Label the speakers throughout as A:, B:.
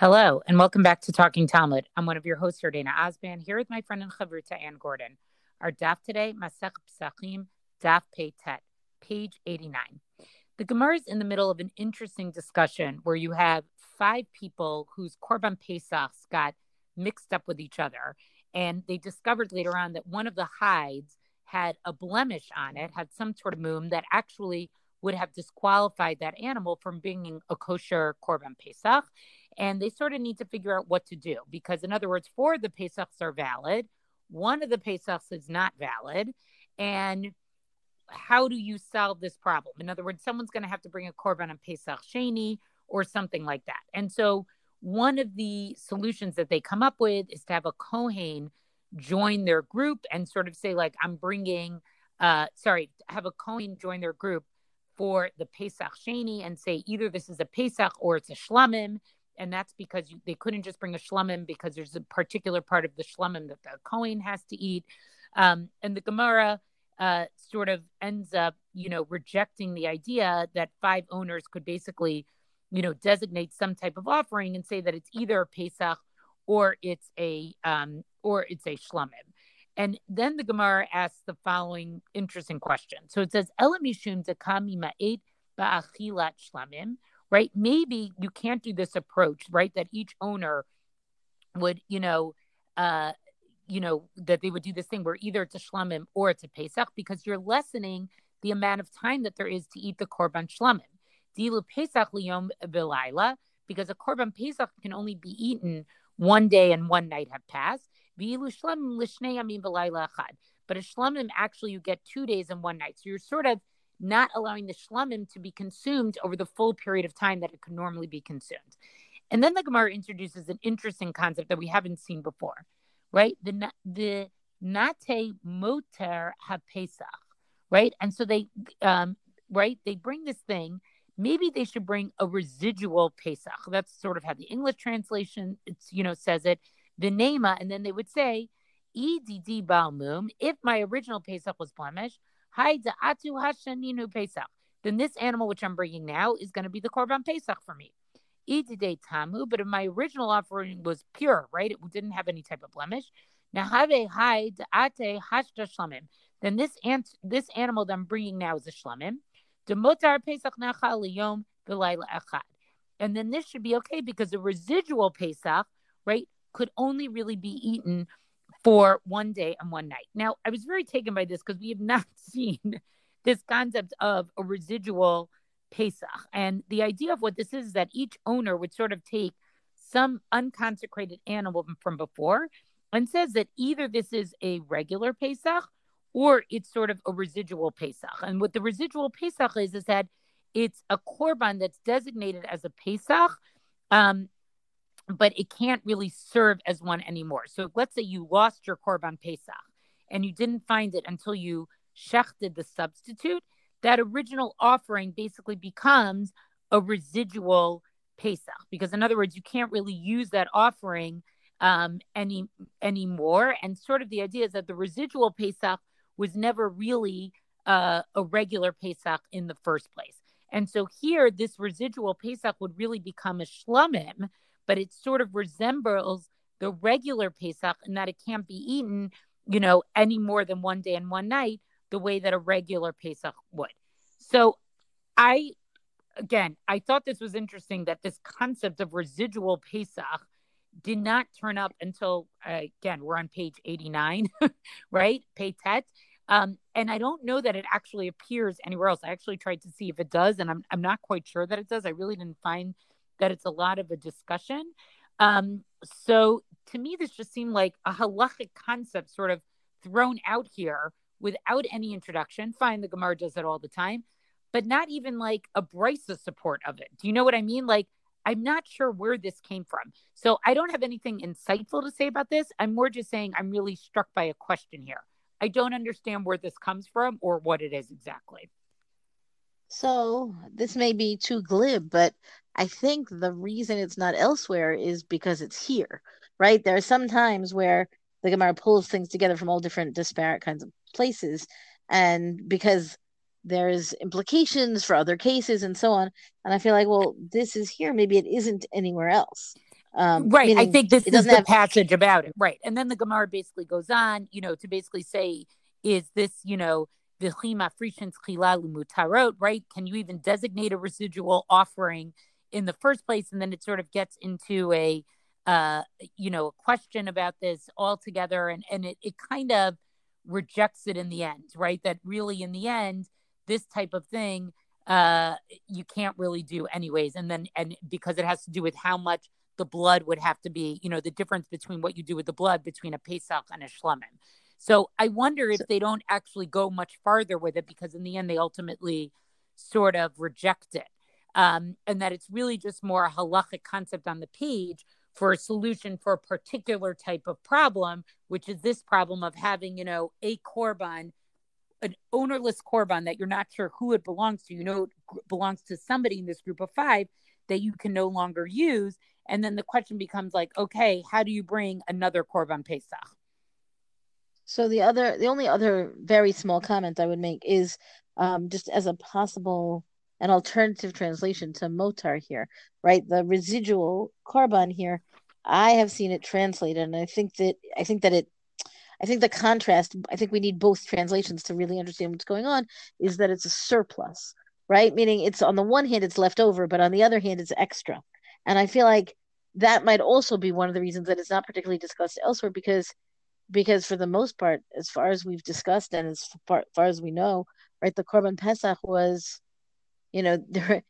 A: Hello, and welcome back to Talking Talmud. I'm one of your hosts, Yardaina Osband, here with my friend and chavruta, Anne Gordon. Our daf today, Masech Pesachim, daf Pei Tet, page 89. The Gemara is in the middle of an interesting discussion where you have five people whose Korban Pesachs got mixed up with each other. And they discovered later on that one of the hides had a blemish on it, had some sort of moon that actually would have disqualified that animal from being a kosher Korban Pesach and they sort of need to figure out what to do because, in other words, four of the Pesachs are valid, one of the Pesachs is not valid, and how do you solve this problem? In other words, someone's going to have to bring a korban on Pesach Sheni or something like that. And so, one of the solutions that they come up with is to have a Kohen join their group and sort of say, like, I'm bringing, uh, sorry, have a Kohen join their group for the Pesach Sheni and say either this is a Pesach or it's a Shlamim and that's because you, they couldn't just bring a shlamim because there's a particular part of the shlamim that the Kohen has to eat. Um, and the Gemara uh, sort of ends up, you know, rejecting the idea that five owners could basically, you know, designate some type of offering and say that it's either a Pesach or it's a um, or it's a shlamim. And then the Gemara asks the following interesting question. So it says, Elamishum dekami ma'et ba'achilat shlamim right? Maybe you can't do this approach, right? That each owner would, you know, uh, you know, that they would do this thing where either it's a shlamim or it's a pesach because you're lessening the amount of time that there is to eat the korban shlamim. Dilu pesach liyom bilayla because a korban pesach can only be eaten one day and one night have passed. But a shlamim actually you get two days and one night. So you're sort of not allowing the shlamim to be consumed over the full period of time that it could normally be consumed. And then the Gemara introduces an interesting concept that we haven't seen before, right? The the nate moter ha-pesach, right? And so they, um, right? They bring this thing. Maybe they should bring a residual Pesach. That's sort of how the English translation, it's you know, says it. The nema, and then they would say, "Edd balmum." If my original Pesach was blemished, Pesach. Then this animal which I'm bringing now is going to be the Korban Pesach for me. Tamu, but if my original offering was pure, right? It didn't have any type of blemish. Now have a ate hashta shlamim. Then this ant, this animal that I'm bringing now is a shlamim. Demotar Pesach nachal liyom echad. And then this should be okay because the residual Pesach, right, could only really be eaten for one day and one night. Now, I was very taken by this because we have not seen this concept of a residual Pesach. And the idea of what this is is that each owner would sort of take some unconsecrated animal from before and says that either this is a regular Pesach or it's sort of a residual Pesach. And what the residual Pesach is, is that it's a korban that's designated as a Pesach um, but it can't really serve as one anymore. So let's say you lost your Korban Pesach and you didn't find it until you shechted the substitute. That original offering basically becomes a residual Pesach because, in other words, you can't really use that offering um, any anymore. And sort of the idea is that the residual Pesach was never really uh, a regular Pesach in the first place. And so here, this residual Pesach would really become a shlamim, but it sort of resembles the regular Pesach in that it can't be eaten, you know, any more than one day and one night, the way that a regular Pesach would. So I, again, I thought this was interesting that this concept of residual Pesach did not turn up until, uh, again, we're on page 89, right? Peitet. Um, and I don't know that it actually appears anywhere else. I actually tried to see if it does, and I'm, I'm not quite sure that it does. I really didn't find that it's a lot of a discussion. Um, so to me, this just seemed like a halachic concept sort of thrown out here without any introduction. Fine, the Gemara does it all the time, but not even like a brisa support of it. Do you know what I mean? Like, I'm not sure where this came from. So I don't have anything insightful to say about this. I'm more just saying I'm really struck by a question here. I don't understand where this comes from or what it is exactly.
B: So this may be too glib, but I think the reason it's not elsewhere is because it's here, right? There are some times where the Gemara pulls things together from all different disparate kinds of places, and because there's implications for other cases and so on. And I feel like, well, this is here. Maybe it isn't anywhere else. Um,
A: right. I think this is the have... passage about it. Right. And then the Gemara basically goes on, you know, to basically say, is this, you know, the chima frishins chilalu mutarot, right? Can you even designate a residual offering in the first place? And then it sort of gets into a, uh, you know, a question about this altogether. And, and it, it kind of rejects it in the end, right? That really in the end, this type of thing, uh, you can't really do anyways. And then, and because it has to do with how much the blood would have to be, you know, the difference between what you do with the blood between a Pesach and a Shlamim. So I wonder if they don't actually go much farther with it because in the end they ultimately sort of reject it. Um, and that it's really just more a halachic concept on the page for a solution for a particular type of problem, which is this problem of having, you know, a korban, an ownerless korban that you're not sure who it belongs to. You know, it belongs to somebody in this group of five that you can no longer use. And then the question becomes like, okay, how do you bring another korban pesach?
B: So the other, the only other very small comment I would make is um, just as a possible an alternative translation to motar here, right? The residual korban here, I have seen it translated, and I think that I think that it, I think the contrast. I think we need both translations to really understand what's going on. Is that it's a surplus, right? Meaning it's on the one hand it's left over, but on the other hand it's extra, and I feel like that might also be one of the reasons that it's not particularly discussed elsewhere because because for the most part, as far as we've discussed and as far, far as we know, right, the Korban Pesach was, you know, there,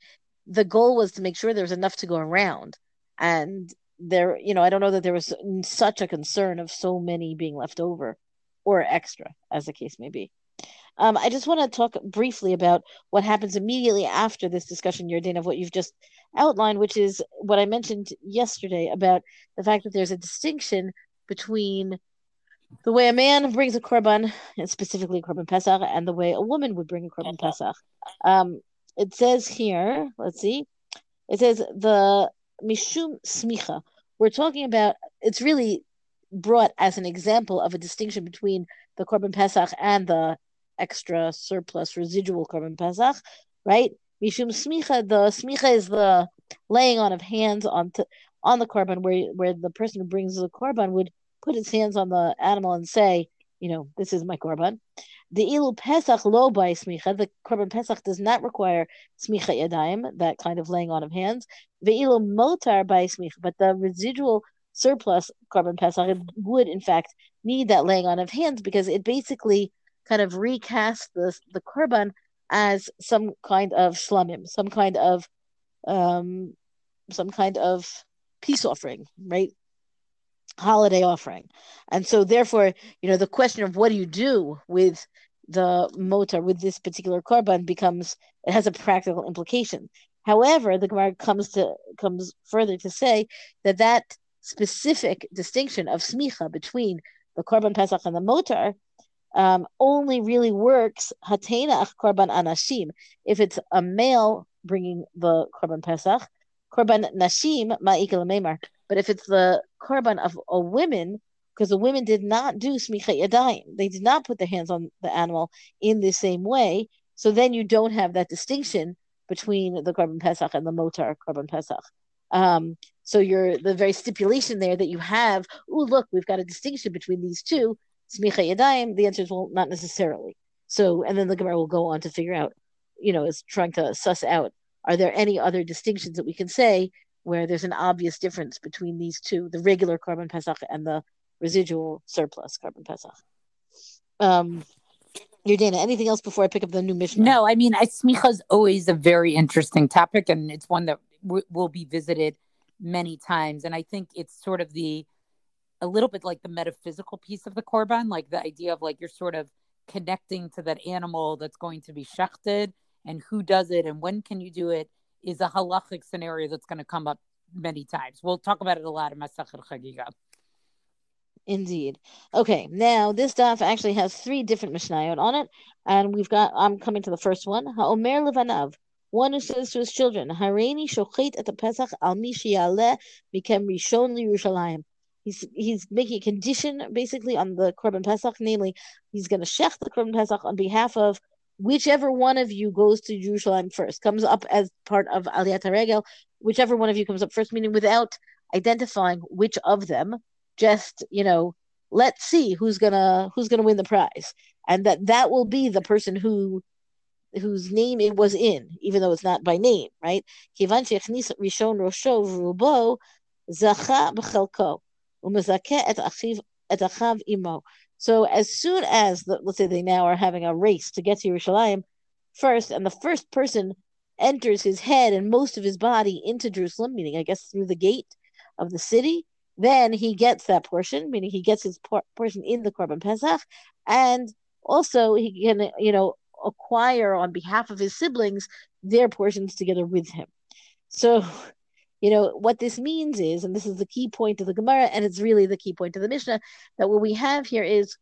B: the goal was to make sure there was enough to go around, and there, you know, I don't know that there was such a concern of so many being left over or extra, as the case may be. Um, I just want to talk briefly about what happens immediately after this discussion, Yardaina, of what you've just outlined, which is what I mentioned yesterday about the fact that there's a distinction between the way a man brings a korban, and specifically a korban pesach, and the way a woman would bring a korban pesach. Um, it says here, let's see, it says the mishum smicha. We're talking about. It's really brought as an example of a distinction between the korban pesach and the extra surplus residual korban pesach, right? Mishum smicha. The smicha is the laying on of hands on to, on the korban, where where the person who brings the korban would put his hands on the animal and say, you know, this is my korban. The ilu pesach lo by smicha. The korban pesach does not require smicha yadayim, that kind of laying on of hands. The ilu motar by smicha, but the residual surplus korban pesach would in fact need that laying on of hands because it basically kind of recast the the korban as some kind of shlamim, some kind of um, some kind of peace offering, right? Holiday offering. And so therefore, you know, the question of what do you do with the motor with this particular korban becomes it has a practical implication. However, the Gemara comes to comes further to say that that specific distinction of smicha between the korban pesach and the motor um, only really works hatena korban anashim if it's a male bringing the korban pesach korban nashim ma'ikal memar but if it's the korban of a woman, because the women did not do smicha yadayim, they did not put their hands on the animal in the same way. So then you don't have that distinction between the korban pesach and the motar korban pesach. Um, so you're the very stipulation there that you have. Oh, look, we've got a distinction between these two. Smicha yadayim. The answer is well, not necessarily. So, and then the Gemara will go on to figure out, you know, is trying to suss out are there any other distinctions that we can say where there's an obvious difference between these two, the regular korban pesach and the residual surplus korban pesach. Um, Yardaina. anything else before I pick up the new mission?
A: No, I mean, smicha is always a very interesting topic, and it's one that w- will be visited many times. And I think it's sort of the a little bit like the metaphysical piece of the korban, like the idea of like you're sort of connecting to that animal that's going to be shechted and who does it and when can you do it is a halachic scenario that's going to come up many times. We'll talk about it a lot in Masachet Chagiga.
B: Indeed. Okay, now this daf actually has three different mishnayot on it, and we've got. I'm coming to the first one. Ha'omer levanav, one who says to his children, "Hareini shochet at the Pesach al mi mikem rishon liyushalayim." He's he's making a condition basically on the korban pesach, namely, he's going to shech the korban pesach on behalf of whichever one of you goes to Jerusalem first, comes up as part of Aliyat Regel, whichever one of you comes up first, meaning without identifying which of them, just, you know, let's see who's gonna who's gonna win the prize. And that that will be the person who whose name it was in, even though it's not by name, right? Rishon Rosho Rubo Zacha et Achiv et Achav Imo. So as soon as, the, let's say they now are having a race to get to Yerushalayim first, and the first person enters his head and most of his body into Jerusalem, meaning I guess through the gate of the city, then he gets that portion, meaning he gets his por- portion in the Korban Pesach, and also he can, you know, acquire on behalf of his siblings their portions together with him. So, you know, what this means is, and this is the key point of the Gemara, and it's really the key point of the Mishnah, that what we have here is,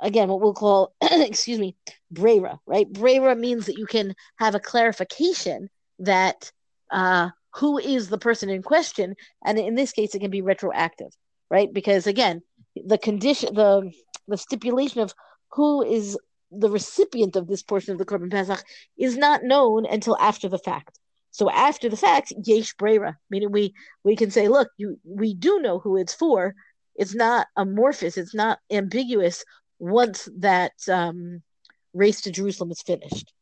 B: again, what we'll call, excuse me, brera, right? Brera means that you can have a clarification that uh, who is the person in question, and in this case, it can be retroactive, right? Because again, the condition, the the stipulation of who is the recipient of this portion of the Korban Pesach is not known until after the fact. So after the fact, yesh brera, meaning we we can say, look, you we do know who it's for. It's not amorphous. It's not ambiguous. Once that um, race to Jerusalem is finished.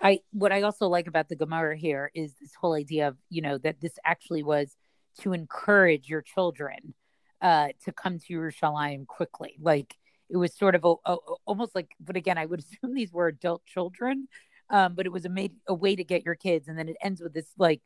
A: I what I also like about the Gemara here is this whole idea of you know that this actually was to encourage your children uh, to come to Yerushalayim quickly. Like it was sort of a, a, almost like, but again, I would assume these were adult children um, but it was a made a way to get your kids, and then it ends with this like,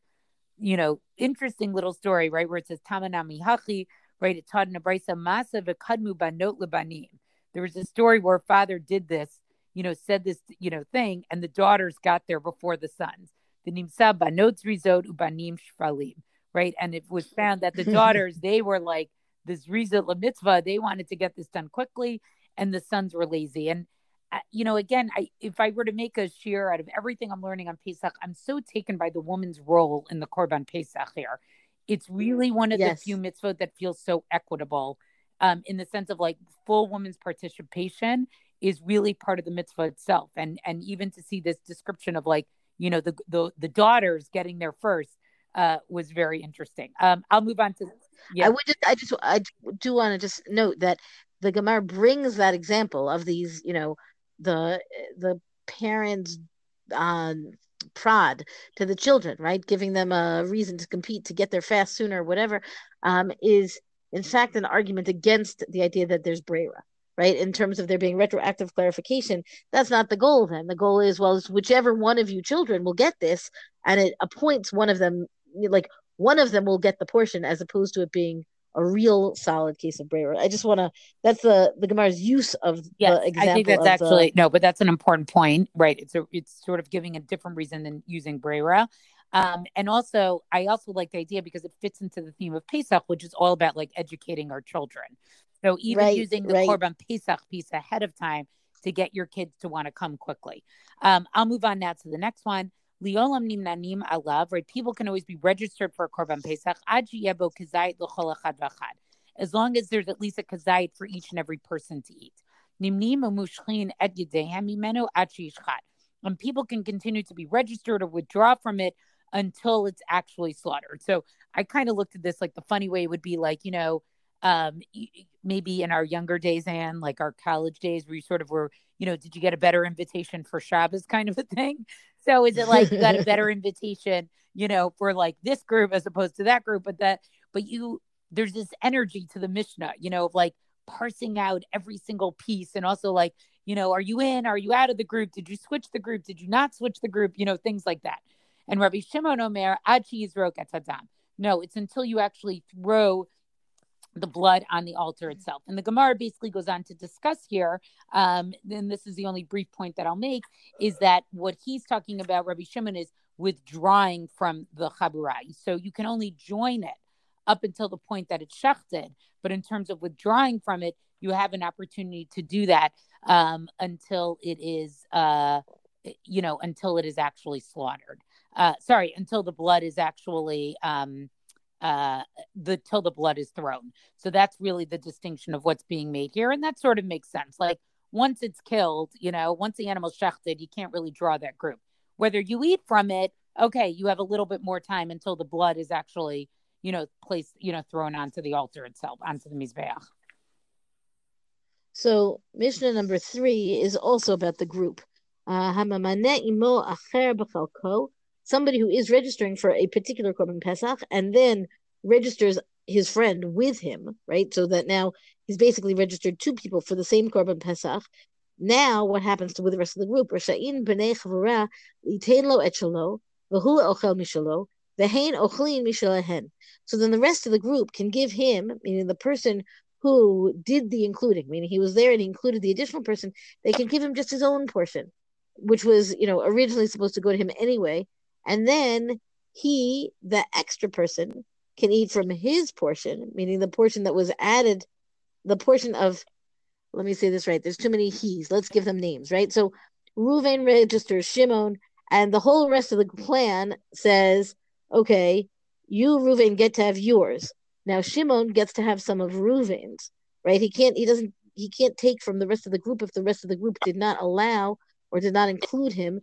A: you know, interesting little story, right, where it says Tamanami Hachi, right? It taught in a brisa masa v'kadmu banot lebanim. There was a story where a father did this, you know, said this, you know, thing, and the daughters got there before the sons. The nimsa banot rizot ubanim shvalim, right? And it was found that the daughters they were like this rizot mitzvah, they wanted to get this done quickly, and the sons were lazy. And you know, again, I if I were to make a share out of everything I'm learning on Pesach, I'm so taken by the woman's role in the Korban Pesach here. It's really one of yes. the few mitzvot that feels so equitable, um, in the sense of like full woman's participation is really part of the mitzvah itself, and and even to see this description of like you know the the, the daughters getting there first uh, was very interesting. Um, I'll move on to.
B: Yeah. I would just, I just, I do want to just note that the Gemara brings that example of these, you know, the the parents um, prod to the children, right? Giving them a reason to compete to get there fast sooner, whatever, um, is in fact an argument against the idea that there's brera, right? In terms of there being retroactive clarification, that's not the goal. Then the goal is well, whichever one of you children will get this, and it appoints one of them, like one of them will get the portion, as opposed to it being a real solid case of Brera. I just want to. That's the the Gemara's use of yes, the example.
A: I think that's actually the, no, but that's an important point, right? It's a it's sort of giving a different reason than using Brera. Um, and also, I also like the idea because it fits into the theme of Pesach, which is all about like educating our children. So even right, using the right. Korban Pesach piece ahead of time to get your kids to want to come quickly. Um, I'll move on now to the next one. Liolam nimnanim alav, right? People can always be registered for a korban pesach. As long as there's at least a kazayit for each and every person to eat. Nimnim et mimenu And people can continue to be registered or withdraw from it until it's actually slaughtered. So I kind of looked at this like the funny way would be like, you know, um, maybe in our younger days and like our college days where you sort of were, you know, did you get a better invitation for Shabbos kind of a thing? So is it like you got a better invitation, you know, for like this group as opposed to that group? But that, but you, there's this energy to the Mishnah, you know, of like parsing out every single piece and also like, you know, are you in? Are you out of the group? Did you switch the group? Did you not switch the group? You know, things like that. And Rabbi Shimon Omer, Achi Yizrok Etadam. No, it's until you actually throw the blood on the altar itself. And the Gemara basically goes on to discuss here, um, this is the only brief point that I'll make, is that what he's talking about, Rabbi Shimon, is withdrawing from the Chaburai. So you can only join it up until the point that it's shechted. But in terms of withdrawing from it, you have an opportunity to do that um, until it is, uh, you know, until it is actually slaughtered. Uh, sorry, until the blood is actually um, uh the till the blood is thrown so that's really the distinction of what's being made here and that sort of makes sense like once it's killed you know once the animal's shechted you can't really draw that group whether you eat from it okay you have a little bit more time until the blood is actually you know, placed, you know, thrown onto the altar itself, onto the Mizbeach.
B: So Mishnah number three is also about the group. Uh, somebody who is registering for a particular Korban Pesach and then registers his friend with him, right? So that now he's basically registered two people for the same Korban Pesach. Now, what happens to with the rest of the group? Rasha'in b'nei chavura lo etshalo v'hu ochel mishalo v'hein ochlin mishalahen. So then the rest of the group can give him, meaning the person who did the including, meaning he was there and he included the additional person, they can give him just his own portion, which was, you know, originally supposed to go to him anyway. And then he, the extra person, can eat from his portion, meaning the portion that was added, the portion of, let me say this right, there's too many he's. Let's give them names, right? So Ruvain registers Shimon, and the whole rest of the clan says, okay, you, Ruvain, get to have yours. Now Shimon gets to have some of Ruvain's, right? He can't, he doesn't, he can't take from the rest of the group if the rest of the group did not allow or did not include him.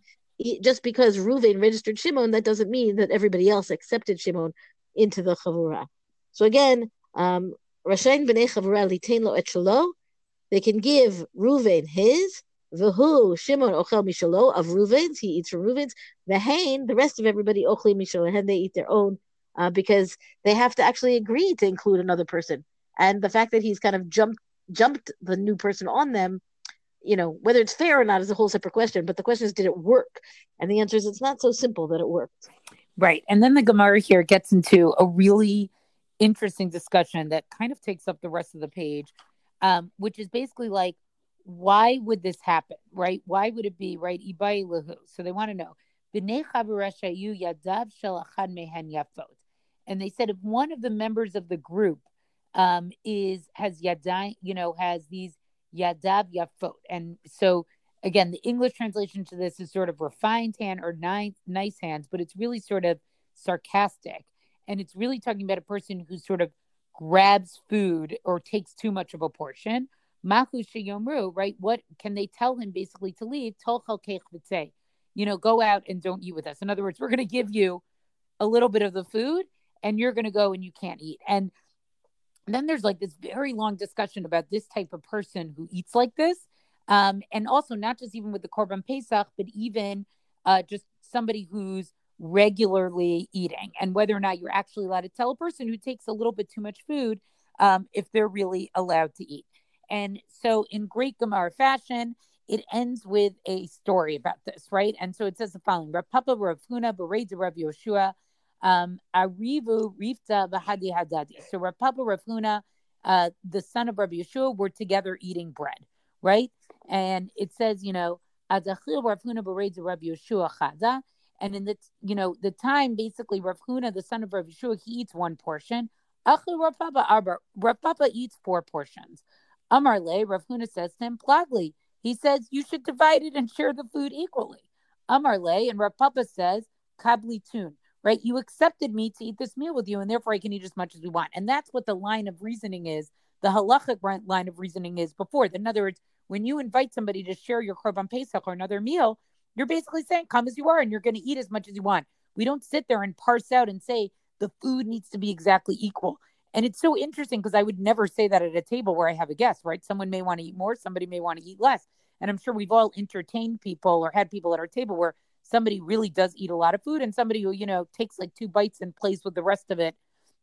B: Just because Ruvain registered Shimon, that doesn't mean that everybody else accepted Shimon into the chavura. So again, um, b'nei chavura litain lo et. They can give Ruvain his, V'hu Shimon ochel mishalo of Ruvain's. He eats from Ruvain's. V'hain, the rest of everybody ochli mishalo. And they eat their own uh, because they have to actually agree to include another person. And the fact that he's kind of jumped jumped the new person on them, you know, whether it's fair or not is a whole separate question. But the question is, did it work? And the answer is, it's not so simple that it worked.
A: Right. And then the Gemara here gets into a really interesting discussion that kind of takes up the rest of the page, um, which is basically like, why would this happen? Right? Why would it be right? So they want to know. And they said if one of the members of the group um, is has yadai, you know, has these yadav yafot, and so again, the English translation to this is sort of refined hand or nice, nice hands, but it's really sort of sarcastic. And it's really talking about a person who sort of grabs food or takes too much of a portion. Mahu sheyomru, right? What can they tell him basically to leave? You know, go out and don't eat with us. In other words, we're going to give you a little bit of the food and you're going to go and you can't eat. And then there's like this very long discussion about this type of person who eats like this um, and also not just even with the Korban Pesach, but even uh, just somebody who's regularly eating and whether or not you're actually allowed to tell a person who takes a little bit too much food um, if they're really allowed to eat. And so, in great Gemara fashion, it ends with a story about this, right? And so it says the following: Rav Papa, Rav Huna, Bered, Rav Yoshua, Arivu, Rifta, Vahadi Hadadi. So Rav Papa, Rav Huna, uh, the son of Rav Yeshua, were together eating bread right? And it says, you know, Adachil Rav Huna Bereds Rabbi Yeshua Chada. and in the you know the time basically Rav Huna, the son of Rav Yeshua, he eats one portion. Achil Rav Papa, Rav Papa eats four portions. Amar Le, Rav Huna says to him, Plagli. He says you should divide it and share the food equally. Amar Le, and Rav Papa says, Kabli tun, right? You accepted me to eat this meal with you, and therefore I can eat as much as we want. And that's what the line of reasoning is. The halachic line of reasoning is before. In other words, when you invite somebody to share your korban pesach or another meal, you're basically saying, "Come as you are, and you're going to eat as much as you want." We don't sit there and parse out and say the food needs to be exactly equal. And it's so interesting because I would never say that at a table where I have a guest, right? Someone may want to eat more, somebody may want to eat less. And I'm sure we've all entertained people or had people at our table where somebody really does eat a lot of food and somebody who, you know, takes like two bites and plays with the rest of it,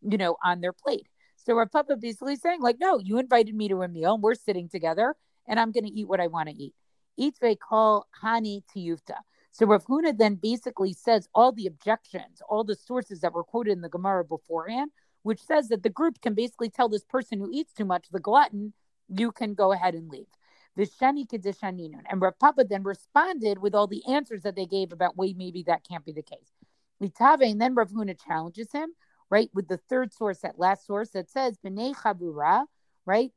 A: you know, on their plate. So Rav Papa basically saying, like, no, you invited me to a meal, and we're sitting together, and I'm going to eat what I want to eat. Itve call hani tiyufta. So Rav Huna then basically says all the objections, all the sources that were quoted in the Gemara beforehand, which says that the group can basically tell this person who eats too much, the glutton, you can go ahead and leave. Vishani kedishaninun. And Rav Papa then responded with all the answers that they gave about wait, maybe that can't be the case. Litave, and then Rav Huna challenges him, right, with the third source, that last source that says, B'nei Chabura, right?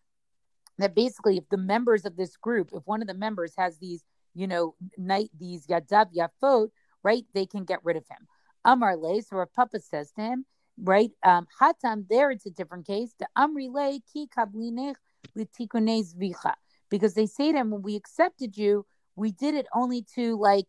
A: that basically if the members of this group if one of the members has these you know night these yadav yafot right they can get rid of him amar le so Rav Papa says to him right um hatam there it's a different case the amri le ki kablinech litikunes vicha because they say to him when we accepted you we did it only to like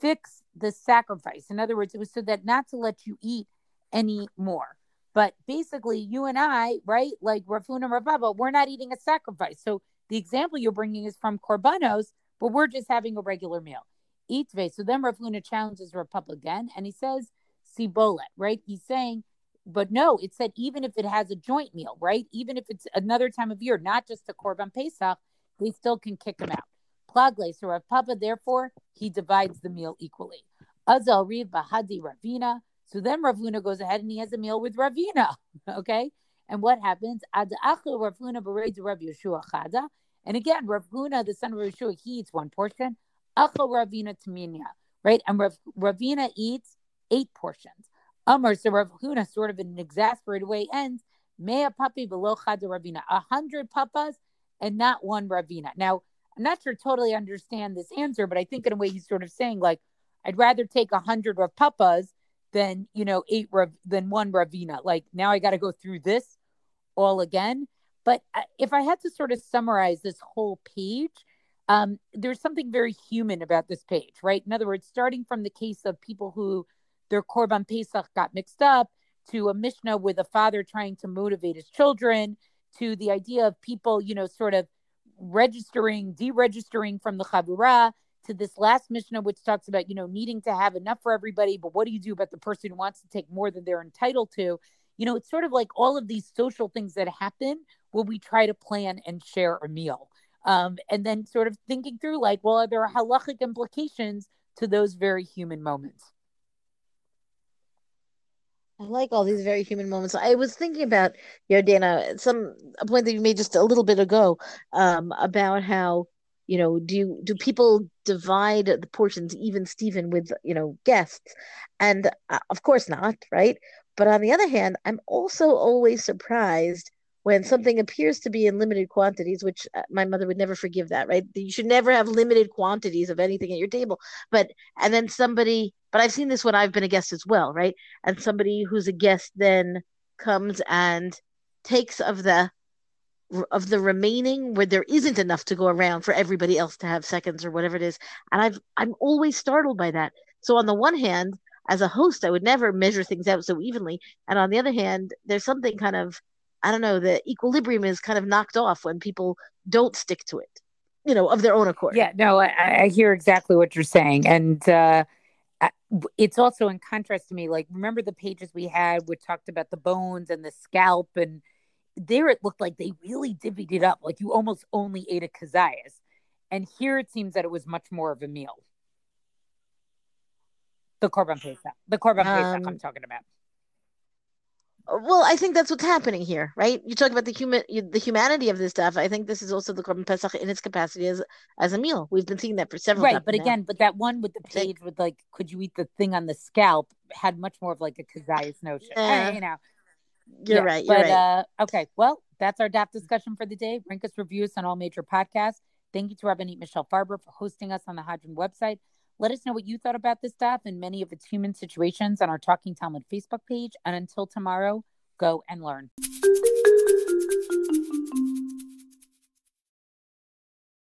A: fix the sacrifice in other words it was so that not to let you eat any more But basically, you and I, right, like Rav Huna and Rav Papa, we're not eating a sacrifice. So the example you're bringing is from Korbanos, but we're just having a regular meal. Itve. So then Rav Huna challenges Rav Papa again, and he says, Sibolet, right? He's saying, but no, it said even if it has a joint meal, right? Even if it's another time of year, not just a Korban Pesach, they still can kick him out. Plagle. So Rav Papa, therefore, he divides the meal equally. Azal Riv Bahadi Ravina. So then Rav Huna goes ahead and he has a meal with Ravina. Okay. And what happens? Ad Rav Huna Rav Yeshua Chada. And again, Rav Huna, the son of Yeshua, he eats one portion. Achel Ravina Taminia. Right. And Rav, Ravina eats eight portions. Amar, so Rav Huna, sort of in an exasperated way, ends Mea Papi below Chada Ravina. A hundred papas and not one Ravina. Now, I'm not sure totally understand this answer, but I think in a way he's sort of saying like, I'd rather take a hundred of Papas than you know eight Rav than one Ravina. Like now I got to go through this all again. But uh, if I had to sort of summarize this whole page, um, there's something very human about this page, right? In other words, starting from the case of people who their Korban Pesach got mixed up, to a Mishnah with a father trying to motivate his children, to the idea of people, you know, sort of registering, deregistering from the Chavurah, to this last Mishnah, which talks about, you know, needing to have enough for everybody, but what do you do about the person who wants to take more than they're entitled to? You know, it's sort of like all of these social things that happen when we try to plan and share a meal. Um, and then sort of thinking through, like, well, are there halachic implications to those very human moments?
B: I like all these very human moments. I was thinking about Yardaina, some a point that you made just a little bit ago, um, about how you know do you, do people divide the portions even Stephen with you know guests, and uh, of course not, right? But on the other hand, I'm also always surprised when something appears to be in limited quantities, which uh, my mother would never forgive that, right? You should never have limited quantities of anything at your table. But and then somebody but I've seen this when I've been a guest as well, right? And somebody who's a guest then comes and takes of the of the remaining where there isn't enough to go around for everybody else to have seconds or whatever it is. And I've I'm always startled by that. So on the one hand, as a host, I would never measure things out so evenly. And on the other hand, there's something kind of I don't know, the equilibrium is kind of knocked off when people don't stick to it, you know, of their own accord.
A: Yeah, no, I, I hear exactly what you're saying. And uh it's also in contrast to me like remember the pages we had which talked about the bones and the scalp and there it looked like they really divvied it up like you almost only ate a kazayas and here it seems that it was much more of a meal the korban pesach the korban pesach i'm um, talking about
B: well, I think that's what's happening here, right? You talk about the human, the humanity of this stuff. I think this is also the Korban Pesach in its capacity as as a meal. We've been seeing that for several.
A: Right, but now. again, but that one with the page with like, could you eat the thing on the scalp? Had much more of like a kazayas notion. Uh, you know,
B: you're yeah, right. You're but, right.
A: Uh, okay, well, that's our DAF discussion for the day. Rank us reviews on all major podcasts. Thank you to Rabbanit Michelle Farber for hosting us on the Hadran website. Let us know what you thought about this stuff and many of its human situations on our Talking Talmud Facebook page. And until tomorrow, go and learn.